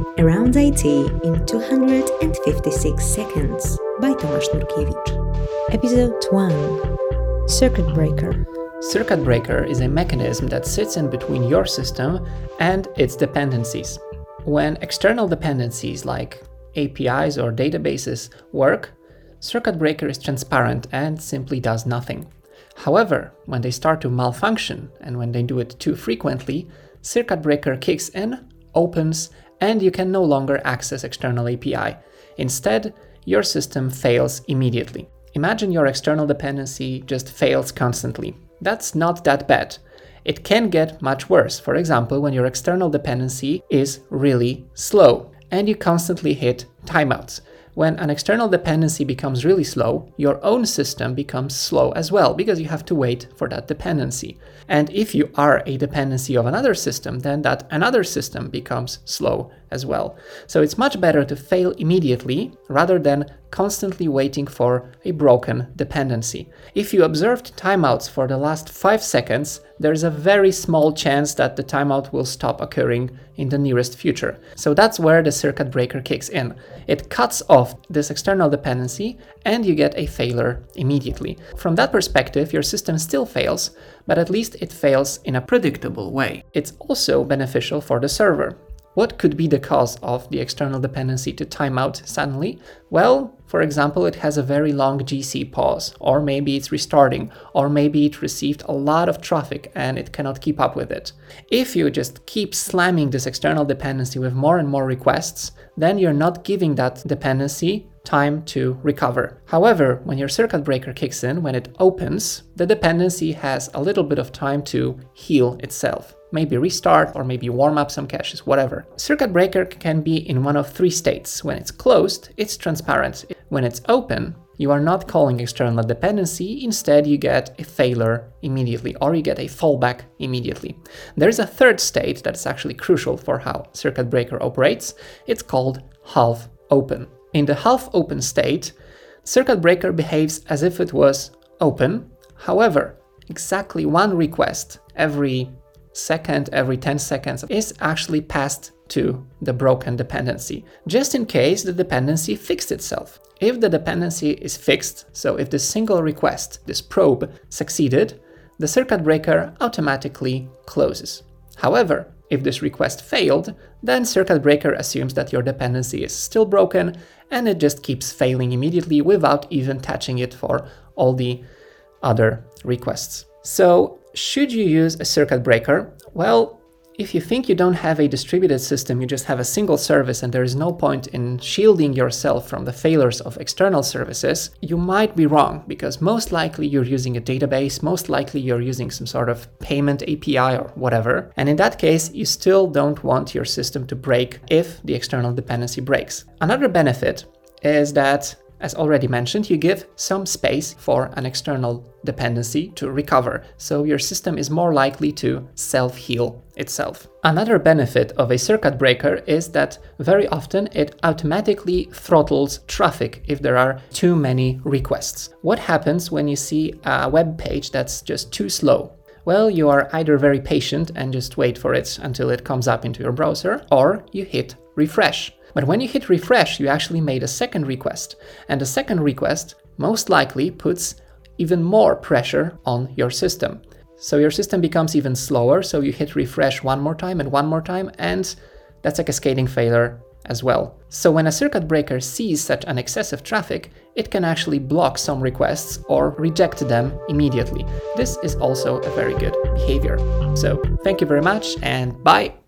Around IT in 256 Seconds by Tomasz Nurkiewicz. Episode 1 Circuit Breaker. Circuit breaker is a mechanism that sits in between your system and its dependencies. When external dependencies like APIs or databases work, circuit breaker is transparent and simply does nothing. However, when they start to malfunction and when they do it too frequently, circuit breaker kicks in, opens, and you can no longer access external API. Instead, your system fails immediately. Imagine your external dependency just fails constantly. That's not that bad. It can get much worse. For example, when your external dependency is really slow and you constantly hit timeouts. When an external dependency becomes really slow, your own system becomes slow as well because you have to wait for that dependency. And if you are a dependency of another system, then that another system becomes slow as well. So it's much better to fail immediately rather than constantly waiting for a broken dependency. If you observed timeouts for the last 5 seconds, there's a very small chance that the timeout will stop occurring in the nearest future. So that's where the circuit breaker kicks in. It cuts off this external dependency and you get a failure immediately. From that perspective, your system still fails, but at least it fails in a predictable way. It's also beneficial for the server. What could be the cause of the external dependency to timeout suddenly? Well, for example, it has a very long GC pause, or maybe it's restarting, or maybe it received a lot of traffic and it cannot keep up with it. If you just keep slamming this external dependency with more and more requests, then you're not giving that dependency time to recover. However, when your circuit breaker kicks in, when it opens, the dependency has a little bit of time to heal itself maybe restart or maybe warm up some caches, whatever. Circuit breaker can be in one of three states. When it's closed, it's transparent. When it's open, you are not calling external dependency, instead you get a failure immediately or you get a fallback immediately. There's a third state that's actually crucial for how circuit breaker operates. It's called half open. In the half open state, circuit breaker behaves as if it was open. However, exactly one request every second every 10 seconds is actually passed to the broken dependency, just in case the dependency fixed itself. If the dependency is fixed, so if this single request, this probe, succeeded, the circuit breaker automatically closes. However, if this request failed, then circuit breaker assumes that your dependency is still broken and it just keeps failing immediately without even touching it for all the other requests. So should you use a circuit breaker? Well, if you think you don't have a distributed system, you just have a single service and there is no point in shielding yourself from the failures of external services, you might be wrong because most likely you're using a database, most likely you're using some sort of payment API or whatever. And in that case, you still don't want your system to break if the external dependency breaks. Another benefit is that as already mentioned, you give some space for an external dependency to recover, so your system is more likely to self heal itself. Another benefit of a circuit breaker is that very often it automatically throttles traffic if there are too many requests. What happens when you see a web page that's just too slow? Well, you are either very patient and just wait for it until it comes up into your browser, or you hit refresh. But when you hit refresh, you actually made a second request, and the second request most likely puts even more pressure on your system. So your system becomes even slower, so you hit refresh one more time and one more time, and that's a cascading failure as well. So when a circuit breaker sees such an excessive traffic, it can actually block some requests or reject them immediately. This is also a very good behavior. So thank you very much and bye!